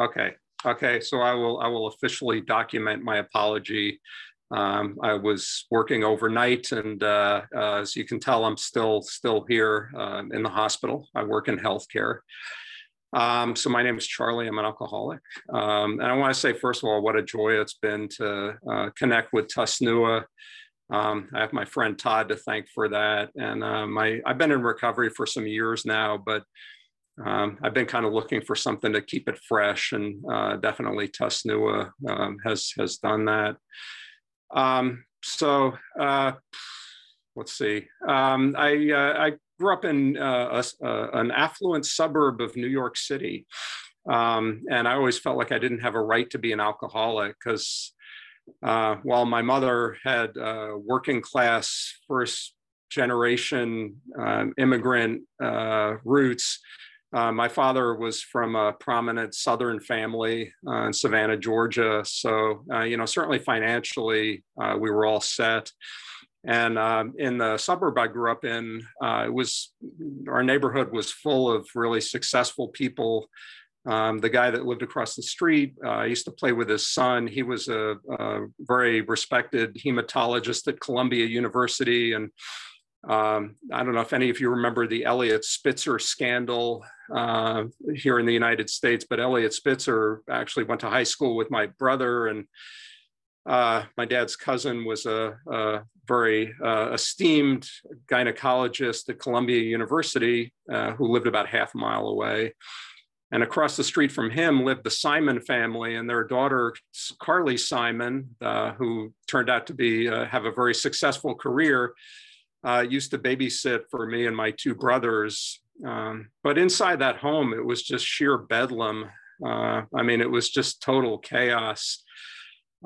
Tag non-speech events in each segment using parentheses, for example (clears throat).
Okay. Okay. So I will I will officially document my apology. Um, I was working overnight, and uh, uh, as you can tell, I'm still still here uh, in the hospital. I work in healthcare. Um, so my name is Charlie. I'm an alcoholic, um, and I want to say first of all, what a joy it's been to uh, connect with Tusnua. Um, I have my friend Todd to thank for that, and uh, my I've been in recovery for some years now, but um, I've been kind of looking for something to keep it fresh, and uh, definitely Tusnua um, has has done that. Um, so uh, let's see. Um, I uh, I grew up in uh, a, uh, an affluent suburb of New York City, um, and I always felt like I didn't have a right to be an alcoholic because uh, while my mother had working class first generation um, immigrant roots. Uh, my father was from a prominent Southern family uh, in Savannah, Georgia. So, uh, you know, certainly financially, uh, we were all set. And um, in the suburb I grew up in, uh, it was our neighborhood was full of really successful people. Um, the guy that lived across the street, I used to play with his son. He was a, a very respected hematologist at Columbia University and um, I don't know if any of you remember the Eliot Spitzer scandal uh, here in the United States, but Eliot Spitzer actually went to high school with my brother, and uh, my dad's cousin was a, a very uh, esteemed gynecologist at Columbia University uh, who lived about half a mile away. And across the street from him lived the Simon family and their daughter, Carly Simon, uh, who turned out to be uh, have a very successful career uh, used to babysit for me and my two brothers. Um, but inside that home, it was just sheer bedlam. Uh, I mean, it was just total chaos.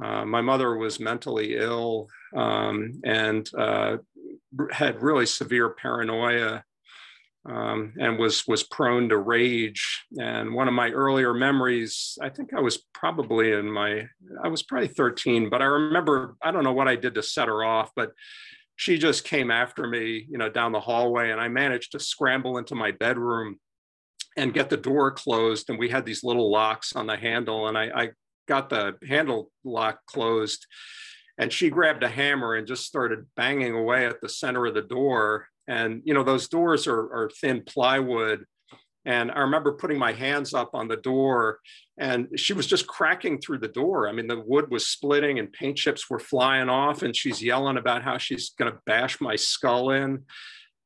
Uh, my mother was mentally ill um, and uh, had really severe paranoia um, and was was prone to rage. And one of my earlier memories, I think I was probably in my, I was probably 13, but I remember, I don't know what I did to set her off, but she just came after me, you know, down the hallway, and I managed to scramble into my bedroom and get the door closed. And we had these little locks on the handle, and I, I got the handle lock closed. And she grabbed a hammer and just started banging away at the center of the door. And you know, those doors are, are thin plywood. And I remember putting my hands up on the door and she was just cracking through the door. I mean, the wood was splitting and paint chips were flying off, and she's yelling about how she's going to bash my skull in.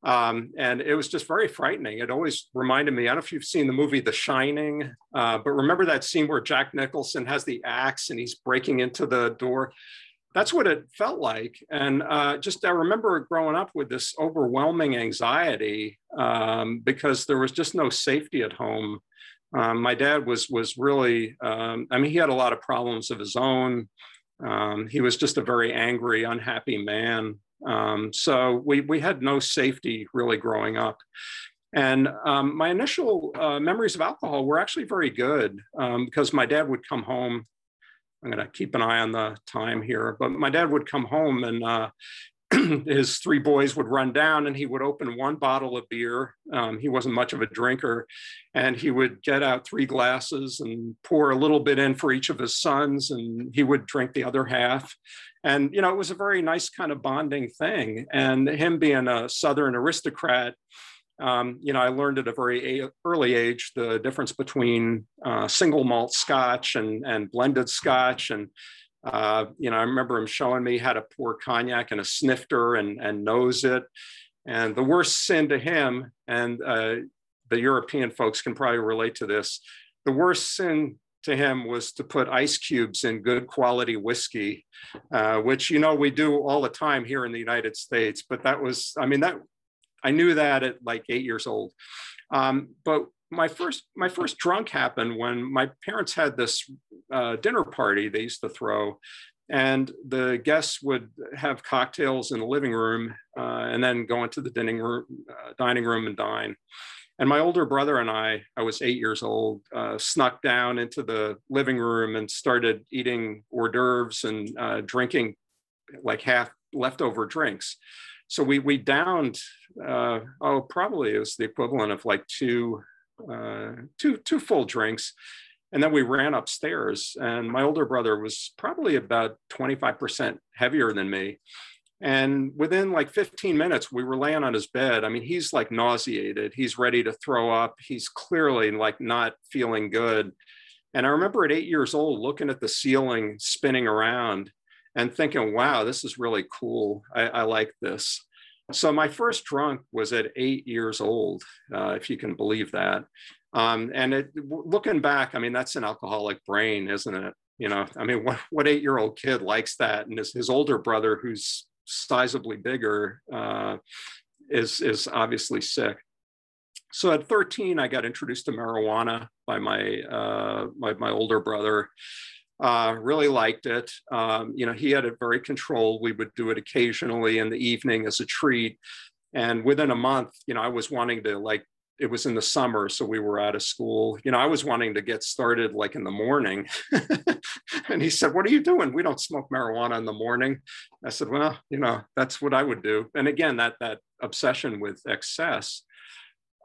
Um, and it was just very frightening. It always reminded me. I don't know if you've seen the movie The Shining, uh, but remember that scene where Jack Nicholson has the axe and he's breaking into the door. That's what it felt like. And uh, just I remember growing up with this overwhelming anxiety um, because there was just no safety at home. Um, my dad was was really, um, I mean, he had a lot of problems of his own. Um, he was just a very angry, unhappy man. Um, so we we had no safety really growing up. And um, my initial uh, memories of alcohol were actually very good because my dad would come home. I'm going to keep an eye on the time here, but my dad would come home and uh, (clears throat) his three boys would run down and he would open one bottle of beer. Um, he wasn't much of a drinker. And he would get out three glasses and pour a little bit in for each of his sons, and he would drink the other half. And, you know, it was a very nice kind of bonding thing. And him being a Southern aristocrat, um, you know, I learned at a very early age the difference between uh, single malt scotch and, and blended scotch. And uh, you know, I remember him showing me how to pour cognac in a snifter and, and nose it. And the worst sin to him, and uh, the European folks can probably relate to this, the worst sin to him was to put ice cubes in good quality whiskey, uh, which, you know, we do all the time here in the United States. But that was, I mean, that I knew that at like eight years old. Um, but my first my first drunk happened when my parents had this uh, dinner party they used to throw and the guests would have cocktails in the living room uh, and then go into the dining room uh, dining room and dine and my older brother and i i was eight years old uh, snuck down into the living room and started eating hors d'oeuvres and uh, drinking like half leftover drinks so we we downed uh, oh probably it was the equivalent of like two uh, two two full drinks, And then we ran upstairs, and my older brother was probably about 25% heavier than me. And within like 15 minutes, we were laying on his bed. I mean, he's like nauseated. He's ready to throw up. He's clearly like not feeling good. And I remember at eight years old looking at the ceiling spinning around and thinking, wow, this is really cool. I, I like this. So my first drunk was at eight years old, uh, if you can believe that. Um, and it, looking back, I mean, that's an alcoholic brain, isn't it? You know, I mean, what, what eight year old kid likes that? And his, his older brother, who's sizably bigger, uh, is, is obviously sick. So at 13, I got introduced to marijuana by my, uh, my, my older brother. Uh, really liked it. Um, you know, he had it very controlled. We would do it occasionally in the evening as a treat. And within a month, you know, I was wanting to like, it was in the summer, so we were out of school. You know, I was wanting to get started like in the morning. (laughs) and he said, What are you doing? We don't smoke marijuana in the morning. I said, Well, you know, that's what I would do. And again, that that obsession with excess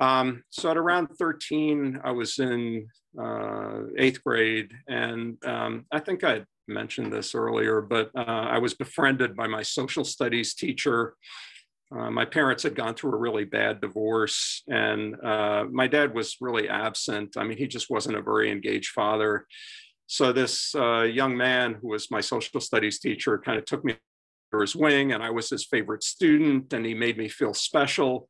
um, so at around 13, I was in uh, eighth grade, and um, I think I mentioned this earlier, but uh, I was befriended by my social studies teacher. Uh, my parents had gone through a really bad divorce, and uh, my dad was really absent. I mean, he just wasn't a very engaged father. So this uh, young man who was my social studies teacher kind of took me under his wing, and I was his favorite student, and he made me feel special.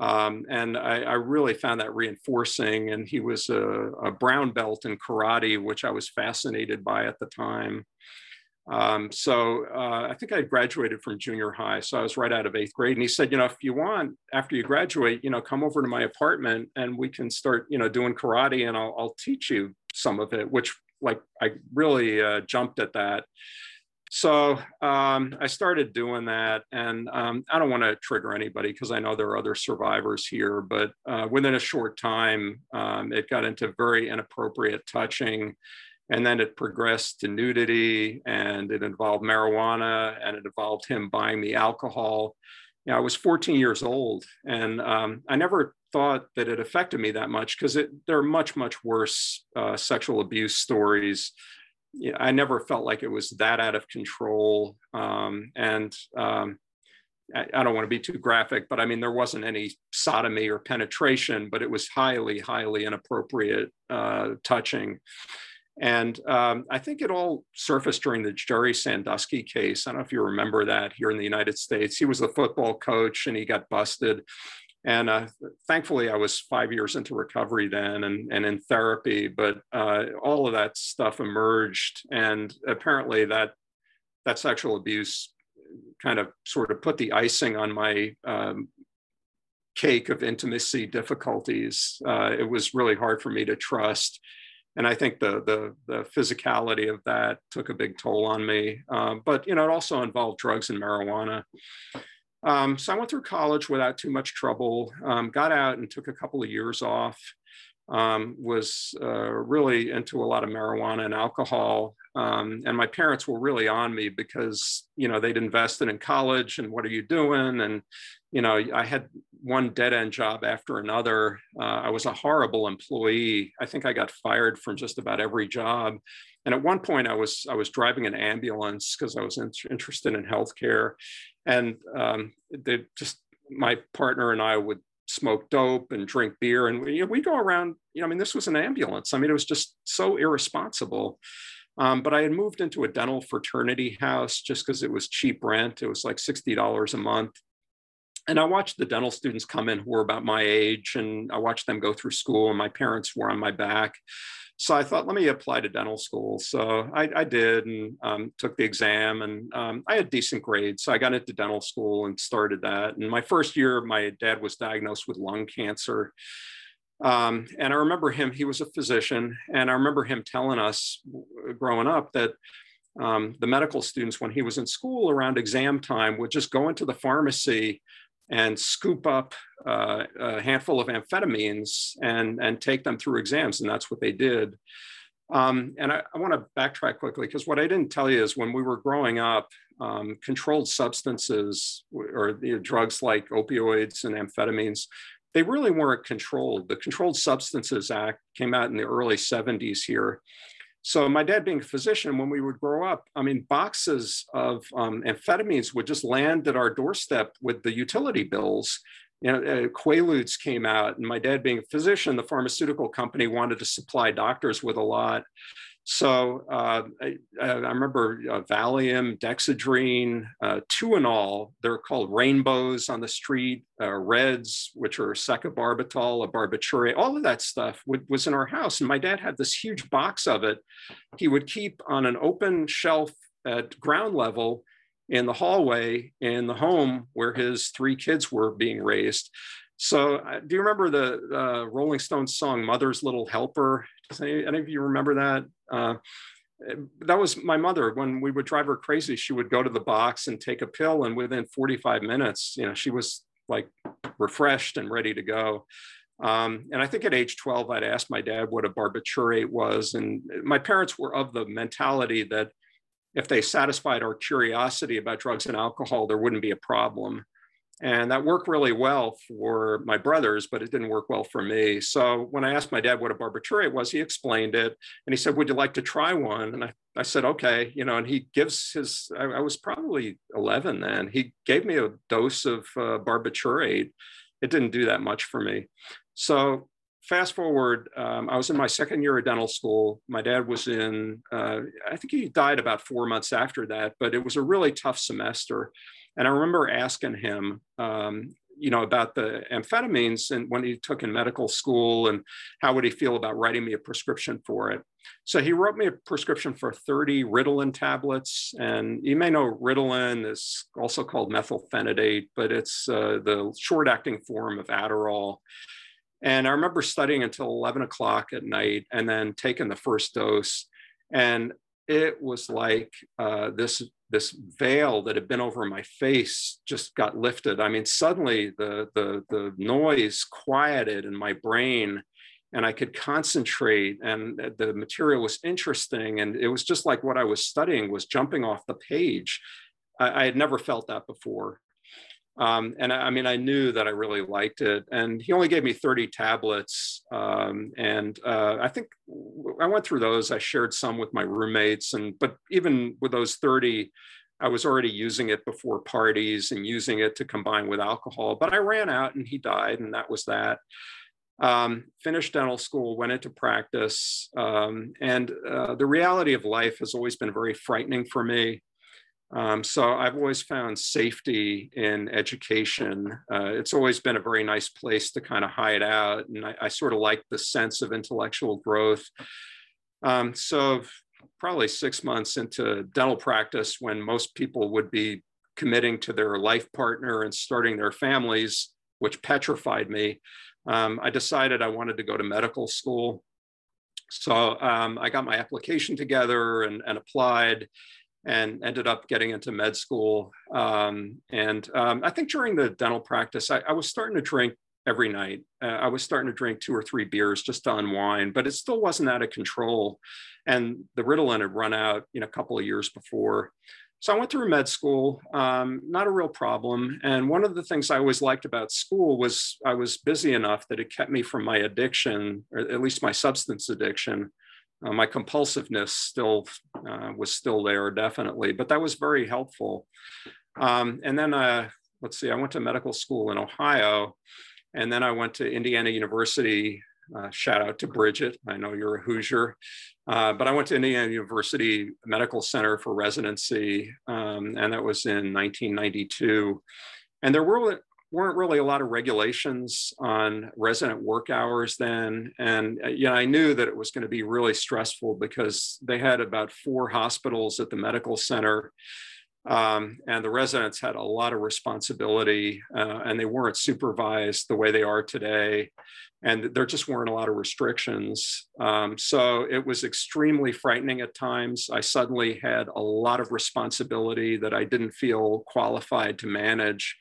Um, and I, I, really found that reinforcing. And he was a, a, brown belt in karate, which I was fascinated by at the time. Um, so uh, I think I graduated from junior high. So I was right out of eighth grade. And he said, you know, if you want, after you graduate, you know, come over to my apartment and we can start, you know, doing karate and I'll, I'll teach you some of it, which like I really uh, jumped at that. So um, I started doing that, and um, I don't want to trigger anybody because I know there are other survivors here. But uh, within a short time, um, it got into very inappropriate touching, and then it progressed to nudity, and it involved marijuana, and it involved him buying me alcohol. I was 14 years old, and um, I never thought that it affected me that much because there are much, much worse uh, sexual abuse stories I never felt like it was that out of control. Um, and um, I, I, don't want to be too graphic, but I mean, there wasn't any sodomy or penetration, but it was highly, highly inappropriate uh, touching. And um, I think it all surfaced during the Jerry Sandusky case. I don't know if you remember that here in the United States. He was the football coach and he got busted. And uh, thankfully, I was five years into recovery then and, and in therapy, but uh, all of that stuff emerged. And apparently, that, that sexual abuse kind of sort of put the icing on my um, cake of intimacy difficulties. Uh, it was really hard for me to trust. And I think the, the, the physicality of that took a big toll on me. Um, but, you know, it also involved drugs and marijuana. Um, so I went through college without too much trouble, um, got out and took a couple of years off, um, was uh, really into a lot of marijuana and alcohol. Um, and my parents were really on me because, you know, they'd invested in college and what are you doing? And, you know, I had one dead end job after another. Uh, I was a horrible employee. I think I got fired from just about every job. And at one point, I was I was driving an ambulance because I was in, interested in healthcare, and um, they just my partner and I would smoke dope and drink beer, and we, you know, we go around. You know, I mean, this was an ambulance. I mean, it was just so irresponsible. Um, but I had moved into a dental fraternity house just because it was cheap rent. It was like sixty dollars a month, and I watched the dental students come in who were about my age, and I watched them go through school, and my parents were on my back so I thought, let me apply to dental school. So I, I did and um, took the exam, and um, I had decent grades. So I got into dental school and started that. And my first year, my dad was diagnosed with lung cancer. Um, and I remember him, he was a physician, and I remember him telling us growing up that um, the medical students, when he was in school around exam time, would just go into the pharmacy and scoop up uh, a handful of amphetamines and, and take them through exams. And that's what they did. Um, and I, I want to backtrack quickly because what I didn't tell you is when we were growing up, um, controlled substances or you know, drugs like opioids and amphetamines they really weren't controlled. The Controlled Substances Act came out in the early 70s here. So my dad being a physician, when we would grow up, I mean, boxes of um, amphetamines would just land at our doorstep with the utility bills. You know, uh, Quaaludes came out, and my dad being a physician, the pharmaceutical company wanted to supply doctors with a lot. So uh, I, I, remember uh, Valium, Dexedrine, uh, Tuinal, they're called rainbows on the street, uh, Reds, which are secobarbital, a barbiturate, all of that stuff would, was in our house. And my dad had this huge box of it. He would keep on an open shelf at ground level in the hallway in the home where his three kids were being raised. So, uh, do you remember the uh, Rolling Stones song "Mother's Little Helper"? Does any, any of you remember that? Uh, that was my mother. When we would drive her crazy, she would go to the box and take a pill, and within 45 minutes, you know, she was like refreshed and ready to go. Um, and I think at age 12, I'd asked my dad what a barbiturate was, and my parents were of the mentality that if they satisfied our curiosity about drugs and alcohol, there wouldn't be a problem. And that worked really well for my brothers, but it didn't work well for me. So when I asked my dad what a barbiturate was, he explained it. And he said, Would you like to try one? And I, I said, Okay. You know, and he gives his, I, I was probably 11 then. He gave me a dose of uh, barbiturate. It didn't do that much for me. So fast forward, um, I was in my second year of dental school. My dad was in, uh, I think he died about four months after that, but it was a really tough semester. And I remember asking him, um, you know, about the amphetamines and when he took in medical school and how would he feel about writing me a prescription for it. So he wrote me a prescription for 30 Ritalin tablets. And you may know Ritalin is also called methylphenidate, but it's uh, the short acting form of Adderall. And I remember studying until 11 o'clock at night and then taking the first dose. And it was like uh, this this veil that had been over my face just got lifted. I mean, suddenly the, the, the noise quieted in my brain and I could concentrate and the material was interesting. And it was just like what I was studying was jumping off the page. I, I had never felt that before. Um, and I, I, mean, I knew that I really liked it. And he only gave me 30 tablets. Um, and uh, I think I went through those. I shared some with my roommates. And but even with those 30, I was already using it before parties and using it to combine with alcohol. But I ran out and he died, and that was that. Um, finished dental school, went into practice. Um, and uh, the reality of life has always been very frightening for me. Um, so I've always found safety in education. Uh, it's always been a very nice place to kind of hide out. And I, I sort of like the sense of intellectual growth. Um, so probably six months into dental practice when most people would be committing to their life partner and starting their families, which petrified me, um, I decided I wanted to go to medical school. So um, I got my application together and, and applied and ended up getting into med school. Um, and um, I think during the dental practice, I, I was starting to drink every night. Uh, I was starting to drink two or three beers just to unwind, but it still wasn't out of control. And the Ritalin had run out, you know, a couple of years before. So I went through med school, um, not a real problem. And one of the things I always liked about school was I was busy enough that it kept me from my addiction, or at least my substance addiction. Uh, my compulsiveness still uh, was still there, definitely, but that was very helpful. Um, and then, uh, let's see, I went to medical school in Ohio, and then I went to Indiana University. Uh, shout out to Bridget. I know you're a Hoosier, uh, but I went to Indiana University Medical Center for residency, um, and that was in 1992. And there were weren't really a lot of regulations on resident work hours then. And uh, yeah, I knew that it was going to be really stressful because they had about four hospitals at the medical center. Um, and the residents had a lot of responsibility uh, and they weren't supervised the way they are today. And there just weren't a lot of restrictions. Um, so it was extremely frightening at times. I suddenly had a lot of responsibility that I didn't feel qualified to manage.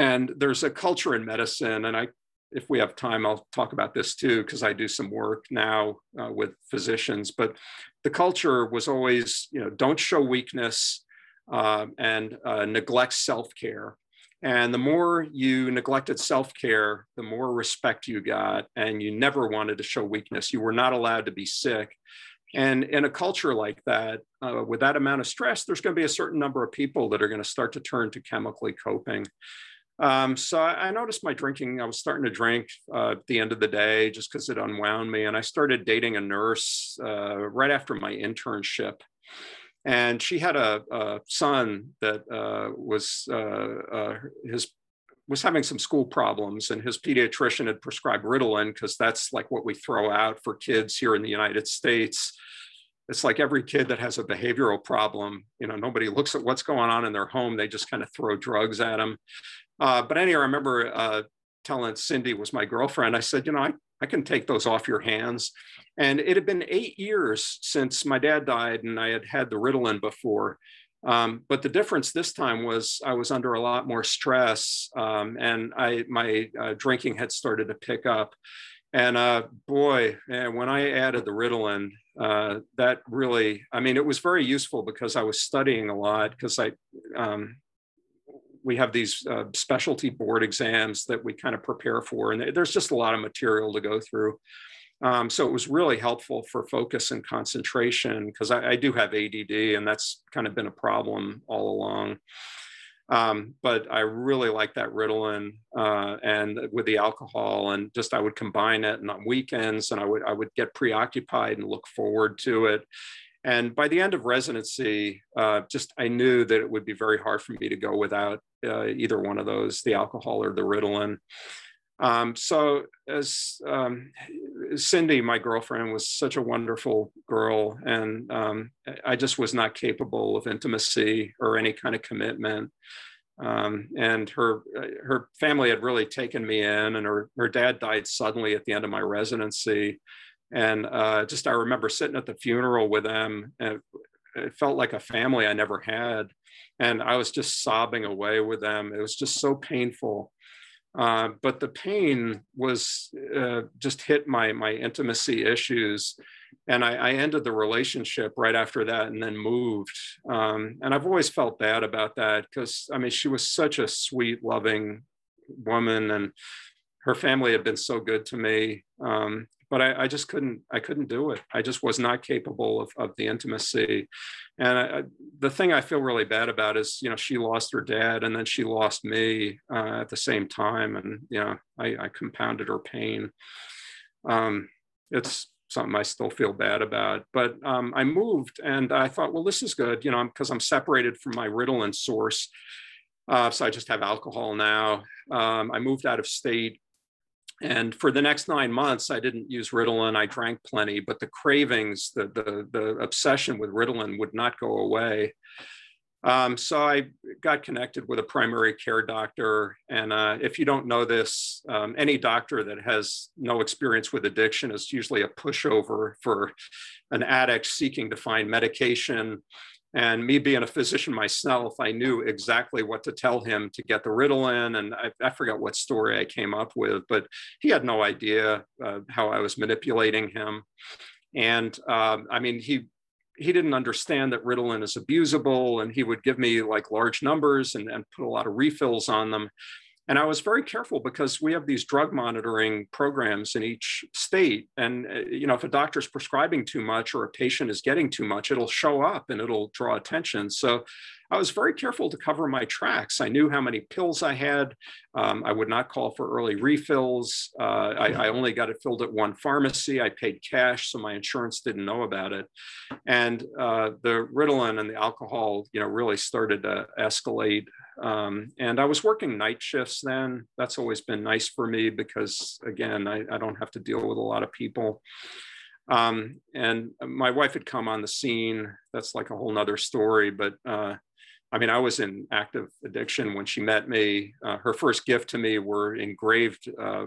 And there's a culture in medicine, and I, if we have time, I'll talk about this too, because I do some work now uh, with physicians. But the culture was always, you know, don't show weakness uh, and uh, neglect self care. And the more you neglected self care, the more respect you got, and you never wanted to show weakness. You were not allowed to be sick. And in a culture like that, uh, with that amount of stress, there's going to be a certain number of people that are going to start to turn to chemically coping. Um, so I, noticed my drinking, I was starting to drink uh, at the end of the day just because it unwound me. And I started dating a nurse uh, right after my internship. And she had a, a son that uh, was uh, uh, his was having some school problems and his pediatrician had prescribed Ritalin because that's like what we throw out for kids here in the United States. It's like every kid that has a behavioral problem, you know, nobody looks at what's going on in their home. They just kind of throw drugs at them. Uh, but anyway, I remember uh, telling Cindy was my girlfriend, I said, you know, I, I can take those off your hands. And it had been eight years since my dad died and I had had the Ritalin before. Um, but the difference this time was I was under a lot more stress, um, and I my uh, drinking had started to pick up. And uh, boy, man, when I added the Ritalin, uh, that really, I mean, it was very useful because I was studying a lot because I, um, we have these uh, specialty board exams that we kind of prepare for, and there's just a lot of material to go through. Um, so it was really helpful for focus and concentration because I, I, do have ADD and that's kind of been a problem all along. Um, but I really like that Ritalin uh, and with the alcohol and just I would combine it and on weekends and I would I would get preoccupied and look forward to it. And by the end of residency, uh, just I knew that it would be very hard for me to go without uh, either one of those, the alcohol or the Ritalin. Um, so as um, Cindy, my girlfriend, was such a wonderful girl, and um, I just was not capable of intimacy or any kind of commitment. Um, and her her family had really taken me in, and her her dad died suddenly at the end of my residency, and uh, just I remember sitting at the funeral with them, and it felt like a family I never had, and I was just sobbing away with them. It was just so painful uh, but the pain was uh, just hit my my intimacy issues, and I, I, ended the relationship right after that, and then moved. Um, and I've always felt bad about that because I mean she was such a sweet, loving woman, and her family had been so good to me. Um, but I, I, just couldn't i couldn't do it. I just was not capable of, of the intimacy. And I, the thing i feel really bad about is you know she lost her dad and then she lost me uh, at the same time. And you know i, I compounded her pain. Um, it's something i still feel bad about. But um, i moved and i thought well this is good you know because i'm separated from my ritalin source. Uh, so i just have alcohol now. Um, i moved out of state and for the next nine months, I didn't use Ritalin. I drank plenty, but the cravings, the, the, the obsession with Ritalin would not go away. Um, so I got connected with a primary care doctor. And uh, if you don't know this, um, any doctor that has no experience with addiction is usually a pushover for an addict seeking to find medication and me being a physician myself, I knew exactly what to tell him to get the Ritalin. And I, I forgot what story I came up with, but he had no idea uh, how I was manipulating him. And um, I mean, he he didn't understand that Ritalin is abusable, and he would give me like large numbers and, and put a lot of refills on them. And I was very careful because we have these drug monitoring programs in each state. And, uh, you know, if a doctor's prescribing too much or a patient is getting too much, it'll show up and it'll draw attention. So I was very careful to cover my tracks. I knew how many pills I had. Um, I would not call for early refills. Uh, I, I, only got it filled at one pharmacy. I paid cash, so my insurance didn't know about it. And uh, the Ritalin and the alcohol, you know, really started to escalate. Um, and I was working night shifts then. That's always been nice for me because, again, I, I don't have to deal with a lot of people. Um, and my wife had come on the scene. That's like a whole nother story. But uh, I mean, I was in active addiction when she met me. Uh, her first gift to me were engraved uh,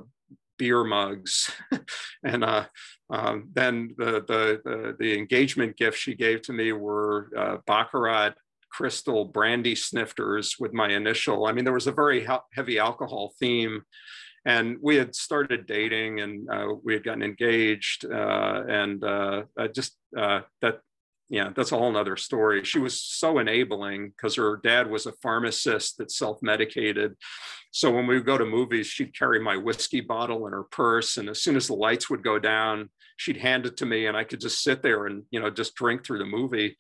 beer mugs, (laughs) and uh, um, then the, the, the the engagement gift she gave to me were uh, baccarat crystal brandy snifters with my initial. I mean, there was a very heavy alcohol theme. And we had started dating and uh, we had gotten engaged. Uh, and uh, just uh, that yeah, that's a whole nother story. She was so enabling because her dad was a pharmacist that self-medicated. So when we would go to movies, she'd carry my whiskey bottle in her purse. And as soon as the lights would go down, she'd hand it to me and I could just sit there and, you know, just drink through the movie.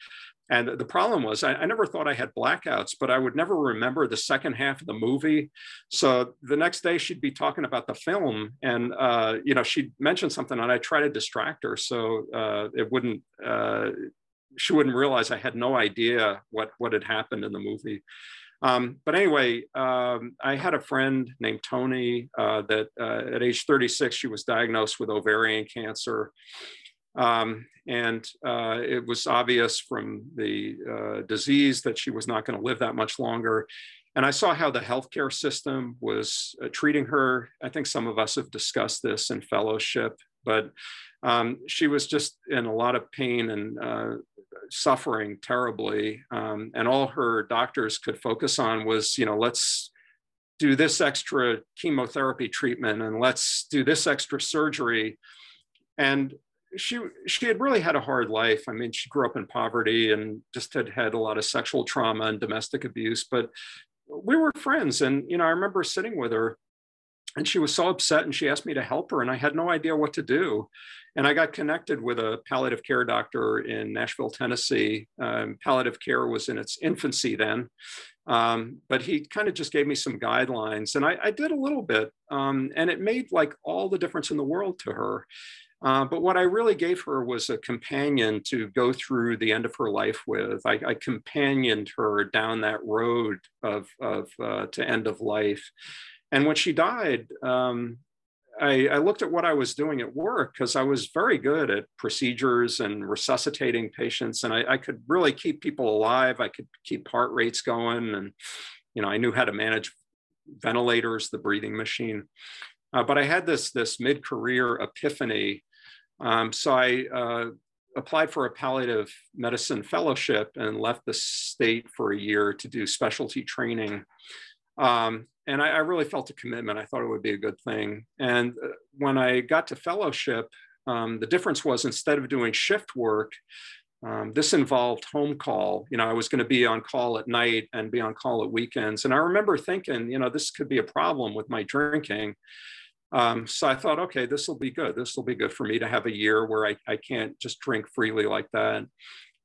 And the problem was, I, I, never thought I had blackouts, but I would never remember the second half of the movie. So the next day she'd be talking about the film, and uh, you know she'd mention something, and I try to distract her so uh, it wouldn't. Uh, she wouldn't realize I had no idea what what had happened in the movie. Um, but anyway, um, I had a friend named Tony uh, that uh, at age 36 she was diagnosed with ovarian cancer. Um, and uh, it was obvious from the uh, disease that she was not going to live that much longer. And I saw how the healthcare system was uh, treating her. I think some of us have discussed this in fellowship, but um, she was just in a lot of pain and uh, suffering terribly. Um, and all her doctors could focus on was, you know, let's do this extra chemotherapy treatment and let's do this extra surgery. And she she had really had a hard life. I mean, she grew up in poverty and just had had a lot of sexual trauma and domestic abuse. But we were friends, and you know, I remember sitting with her, and she was so upset, and she asked me to help her, and I had no idea what to do. And I got connected with a palliative care doctor in Nashville, Tennessee. Um, palliative care was in its infancy then, um, but he kind of just gave me some guidelines, and I, I did a little bit, um, and it made like all the difference in the world to her. Uh, but what I really gave her was a companion to go through the end of her life with. I, I companioned her down that road of, of uh, to end of life. And when she died, um, I, I, looked at what I was doing at work because I was very good at procedures and resuscitating patients, and I, I, could really keep people alive. I could keep heart rates going, and you know, I knew how to manage ventilators, the breathing machine. Uh, but I had this this mid career epiphany um, so I uh, applied for a palliative medicine fellowship and left the state for a year to do specialty training. Um, and I, I, really felt a commitment. I thought it would be a good thing. And uh, when I got to fellowship, um, the difference was instead of doing shift work, um, this involved home call. You know, I was going to be on call at night and be on call at weekends. And I remember thinking, you know, this could be a problem with my drinking. Um, so I thought, okay, this will be good. This will be good for me to have a year where I, I can't just drink freely like that.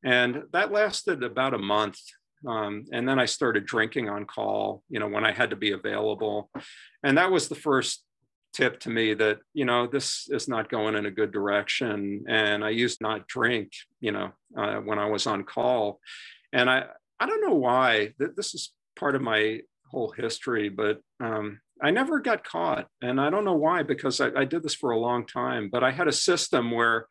And that lasted about a month. Um, and then I started drinking on call, you know, when I had to be available. And that was the first tip to me that, you know, this is not going in a good direction. And I used not drink, you know, uh, when I was on call. And I, I don't know why, this is part of my whole history, but um, I never got caught. And I don't know why, because I, I did this for a long time, but I had a system where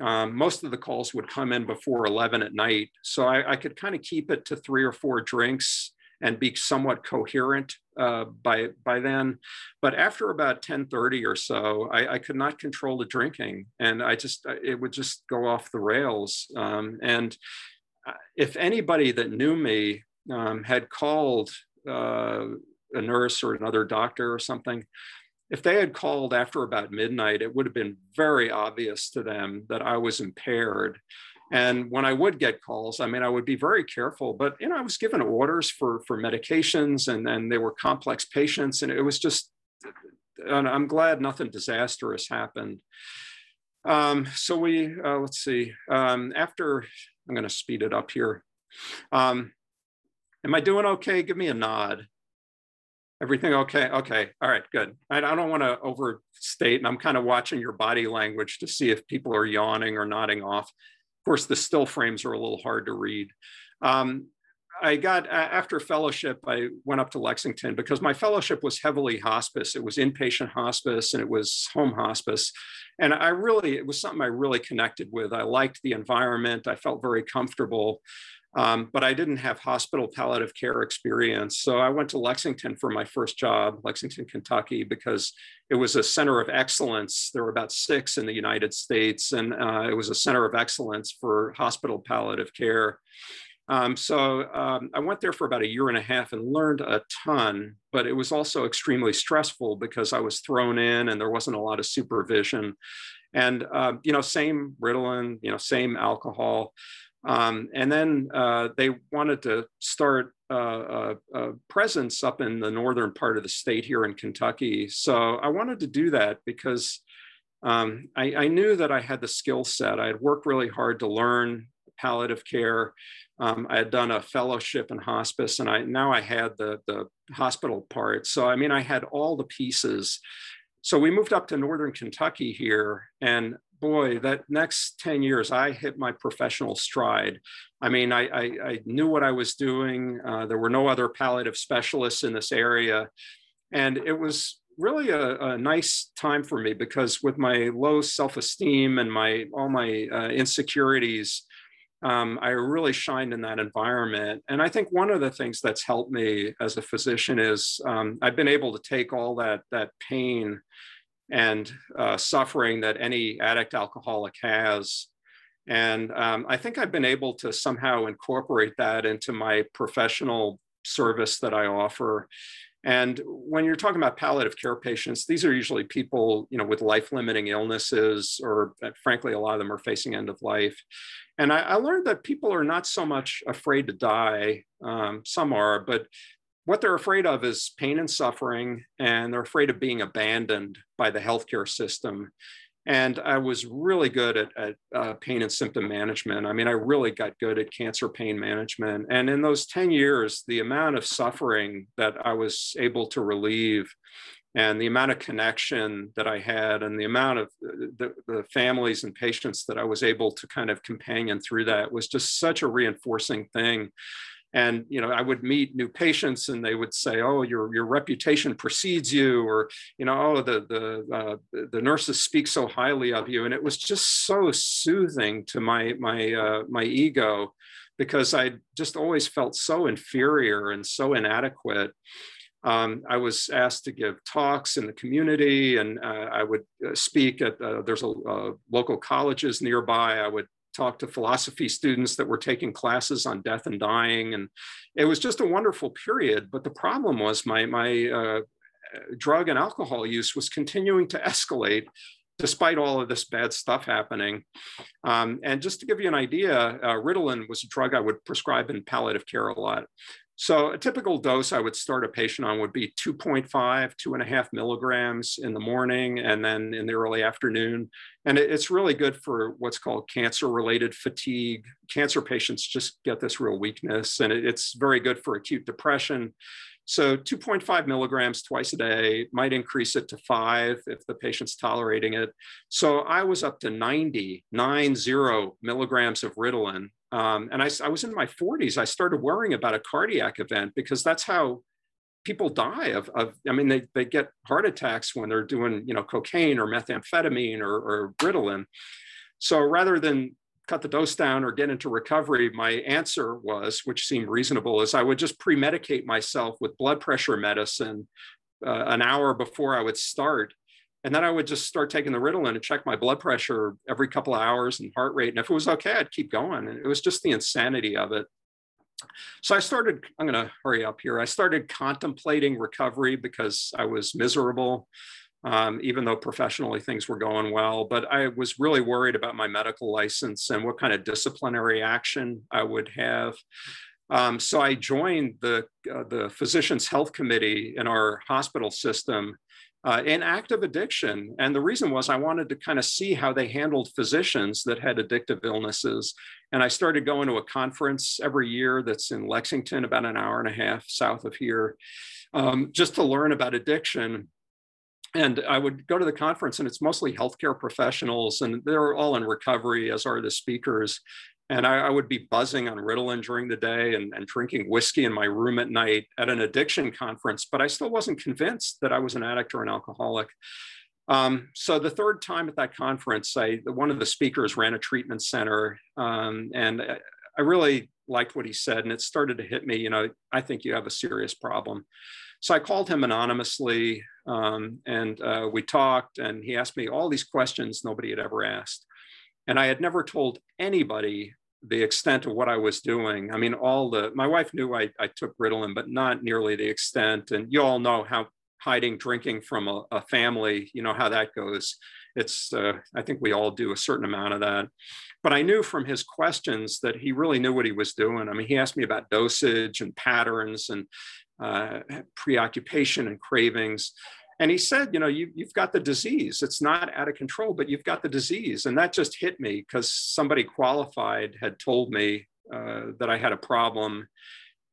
um, most of the calls would come in before 11 at night. So I, I could kind of keep it to three or four drinks and be somewhat coherent uh, by by then. But after about 10:30 or so, I, I, could not control the drinking, and I just it would just go off the rails. Um, and uh, if anybody that knew me um, had called uh, a nurse or another doctor or something, if they had called after about midnight, it would have been very obvious to them that I was impaired. And when I would get calls, I mean, I would be very careful, but you know, I was given orders for for medications, and then they were complex patients, and it was just. And I'm glad nothing disastrous happened. Um, so we uh, let's see. Um, after I'm going to speed it up here. Um, am I doing okay? Give me a nod. Everything okay? Okay. All right, good. I, don't want to overstate, and I'm kind of watching your body language to see if people are yawning or nodding off. Of course, the still frames are a little hard to read. Um, I got after fellowship, I went up to Lexington because my fellowship was heavily hospice. It was inpatient hospice and it was home hospice. And I really, it was something I really connected with. I liked the environment. I felt very comfortable. Um, but I didn't have hospital palliative care experience. So I went to Lexington for my first job, Lexington, Kentucky, because it was a center of excellence. There were about six in the United States, and uh, it was a center of excellence for hospital palliative care. Um, so um, I went there for about a year and a half and learned a ton, but it was also extremely stressful because I was thrown in and there wasn't a lot of supervision. And, uh, you know, same Ritalin, you know, same alcohol. Um, and then uh, they wanted to start uh, a, a, presence up in the northern part of the state here in Kentucky. So I wanted to do that because um, I, I, knew that I had the skill set. I had worked really hard to learn palliative care. Um, I had done a fellowship in hospice, and I now I had the the hospital part. So I mean, I had all the pieces. So we moved up to northern Kentucky here, and boy, that next 10 years, I hit my professional stride. I mean, I, I, I knew what I was doing. Uh, there were no other palliative specialists in this area. And it was really a, a nice time for me because with my low self-esteem and my all my uh, insecurities, um, I really shined in that environment. And I think one of the things that's helped me as a physician is um, I've been able to take all that that pain and uh, suffering that any addict alcoholic has. And um, I think I've been able to somehow incorporate that into my professional service that I offer. And when you're talking about palliative care patients, these are usually people, you know, with life-limiting illnesses, or uh, frankly, a lot of them are facing end of life. And I, I learned that people are not so much afraid to die. Um, some are, but what they're afraid of is pain and suffering, and they're afraid of being abandoned by the healthcare system. And I was really good at, at uh, pain and symptom management. I mean, I really got good at cancer pain management. And in those 10 years, the amount of suffering that I was able to relieve and the amount of connection that I had and the amount of uh, the, the, families and patients that I was able to kind of companion through that was just such a reinforcing thing and you know i would meet new patients and they would say oh your your reputation precedes you or you know oh the the uh, the nurses speak so highly of you and it was just so soothing to my my uh, my ego because i just always felt so inferior and so inadequate um, I was asked to give talks in the community, and uh, I would uh, speak at uh, there's a uh, local colleges nearby. I would talked to philosophy students that were taking classes on death and dying. And it was just a wonderful period. But the problem was my, my uh, drug and alcohol use was continuing to escalate despite all of this bad stuff happening. Um, and just to give you an idea, uh, Ritalin was a drug I would prescribe in palliative care a lot. So a typical dose I would start a patient on would be 2.5, two and a half milligrams in the morning and then in the early afternoon. And it's really good for what's called cancer related fatigue. Cancer patients just get this real weakness and it's very good for acute depression. So 2.5 milligrams twice a day might increase it to five if the patient's tolerating it. So I was up to 90, nine zero milligrams of Ritalin um, and I, I was in my 40s. I started worrying about a cardiac event because that's how people die of, of I mean, they, they get heart attacks when they're doing, you know, cocaine or methamphetamine or, or Ritalin. So rather than cut the dose down or get into recovery, my answer was, which seemed reasonable, is I would just pre-medicate myself with blood pressure medicine uh, an hour before I would start and then I would just start taking the Ritalin and check my blood pressure every couple of hours and heart rate. And if it was okay, I'd keep going. And it was just the insanity of it. So I started, I'm going to hurry up here. I started contemplating recovery because I was miserable, um, even though professionally things were going well. But I was really worried about my medical license and what kind of disciplinary action I would have. Um, so I joined the, uh, the Physicians Health Committee in our hospital system uh, in active addiction. And the reason was I wanted to kind of see how they handled physicians that had addictive illnesses. And I started going to a conference every year that's in Lexington, about an hour and a half south of here, um, just to learn about addiction. And I would go to the conference, and it's mostly healthcare professionals, and they're all in recovery, as are the speakers. And I, I, would be buzzing on Ritalin during the day and, and, drinking whiskey in my room at night at an addiction conference, but I still wasn't convinced that I was an addict or an alcoholic. Um, so the third time at that conference, I, one of the speakers ran a treatment center, um, and I really liked what he said, and it started to hit me. You know, I think you have a serious problem. So I called him anonymously, um, and uh, we talked, and he asked me all these questions nobody had ever asked. And I had never told anybody the extent of what I was doing. I mean, all the, my wife knew I, I took Ritalin, but not nearly the extent. And you all know how hiding drinking from a, a family, you know, how that goes. it's, uh, I think we all do a certain amount of that. But I knew from his questions that he really knew what he was doing. I mean, he asked me about dosage and patterns and uh, preoccupation and cravings. And he said, you know, you, you've got the disease. It's not out of control, but you've got the disease. And that just hit me because somebody qualified had told me uh, that I had a problem.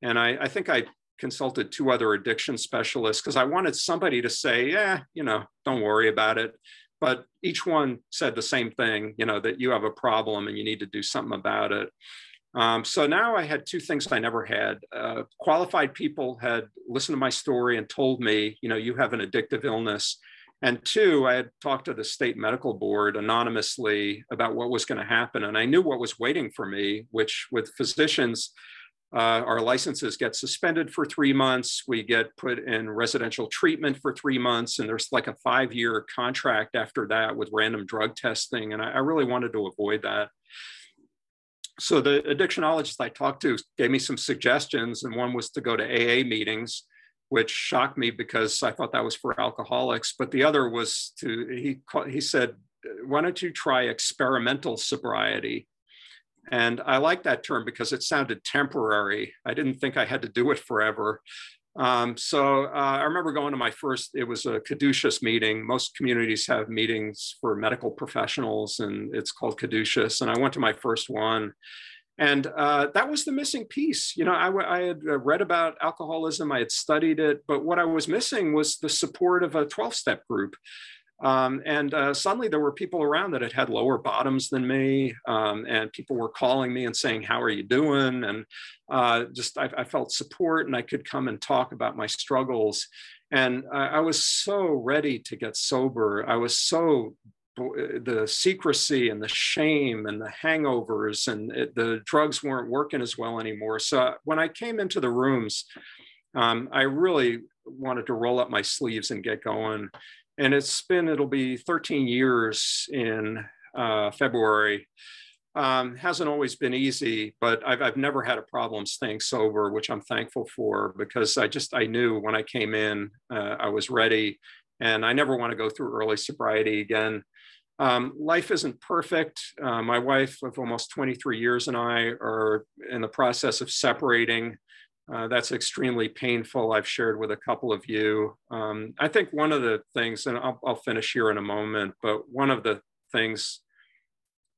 And I, I think I consulted two other addiction specialists because I wanted somebody to say, yeah, you know, don't worry about it. But each one said the same thing, you know, that you have a problem and you need to do something about it. Um, so now I had two things I never had. Uh, qualified people had listened to my story and told me, you know, you have an addictive illness. And two, I had talked to the state medical board anonymously about what was going to happen. And I knew what was waiting for me, which with physicians, uh, our licenses get suspended for three months. We get put in residential treatment for three months. And there's like a five year contract after that with random drug testing. And I, I really wanted to avoid that so the addictionologist I talked to gave me some suggestions, and one was to go to AA meetings, which shocked me because I thought that was for alcoholics. But the other was to he he said, "Why don't you try experimental sobriety?" And I like that term because it sounded temporary. I didn't think I had to do it forever. Um, so uh, I remember going to my first, it was a caduceus meeting. Most communities have meetings for medical professionals and it's called caduceus. And I went to my first one and uh, that was the missing piece. You know, I, I had uh, read about alcoholism, I had studied it, but what I was missing was the support of a 12 step group. Um, and uh, suddenly there were people around that had had lower bottoms than me. Um, and people were calling me and saying, How are you doing? And uh, just I, I, felt support and I could come and talk about my struggles. And I, I was so ready to get sober. I was so the secrecy and the shame and the hangovers and it, the drugs weren't working as well anymore. So when I came into the rooms, um, I really wanted to roll up my sleeves and get going and it's been it'll be 13 years in uh, February. Um, hasn't always been easy, but I've, I've never had a problem staying sober, which I'm thankful for because I just I knew when I came in uh, I was ready, and I never want to go through early sobriety again. Um, life isn't perfect. Uh, my wife of almost 23 years and I are in the process of separating. Uh, that's extremely painful. I've shared with a couple of you. Um, I think one of the things, and I'll, I'll, finish here in a moment, but one of the things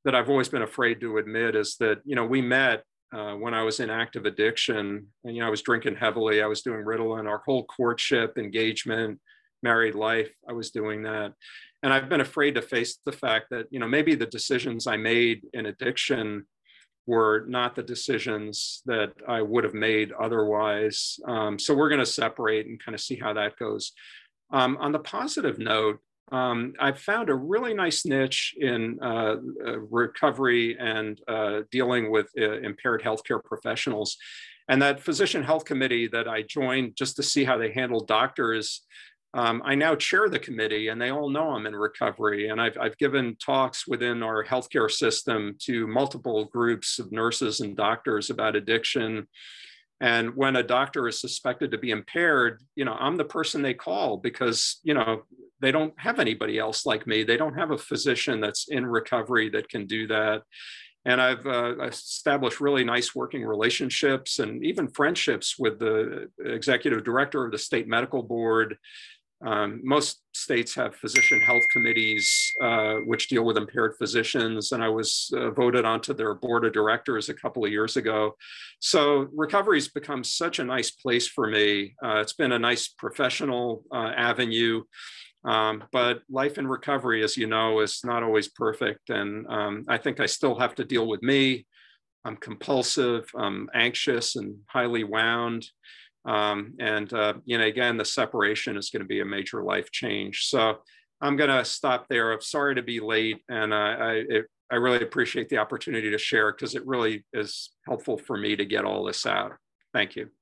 that I've always been afraid to admit is that, you know, we met uh, when I was in active addiction. And, you know, I was drinking heavily, I was doing Ritalin, our whole courtship, engagement, married life, I was doing that. And I've been afraid to face the fact that, you know, maybe the decisions I made in addiction were not the decisions that I would have made otherwise. Um, so we're going to separate and kind of see how that goes. Um, on the positive note, um, I've found a really nice niche in uh, uh, recovery and uh, dealing with uh, impaired healthcare professionals. And that physician health committee that I joined just to see how they handle doctors um, I now chair the committee, and they all know I'm in recovery. And I've, I've given talks within our healthcare system to multiple groups of nurses and doctors about addiction. And when a doctor is suspected to be impaired, you know, I'm the person they call because, you know, they don't have anybody else like me. They don't have a physician that's in recovery that can do that. And I've uh, established really nice working relationships and even friendships with the executive director of the state medical board um, most states have physician health committees uh, which deal with impaired physicians, and I was uh, voted onto their board of directors a couple of years ago. So recovery's become such a nice place for me. Uh, it's been a nice professional uh, avenue, um, but life in recovery, as you know, is not always perfect, and um, I think I still have to deal with me. I'm compulsive, I'm anxious, and highly wound. Um, and, uh, you know, again, the separation is going to be a major life change. So I'm going to stop there. I'm sorry to be late. And uh, I, it, I really appreciate the opportunity to share because it really is helpful for me to get all this out. Thank you.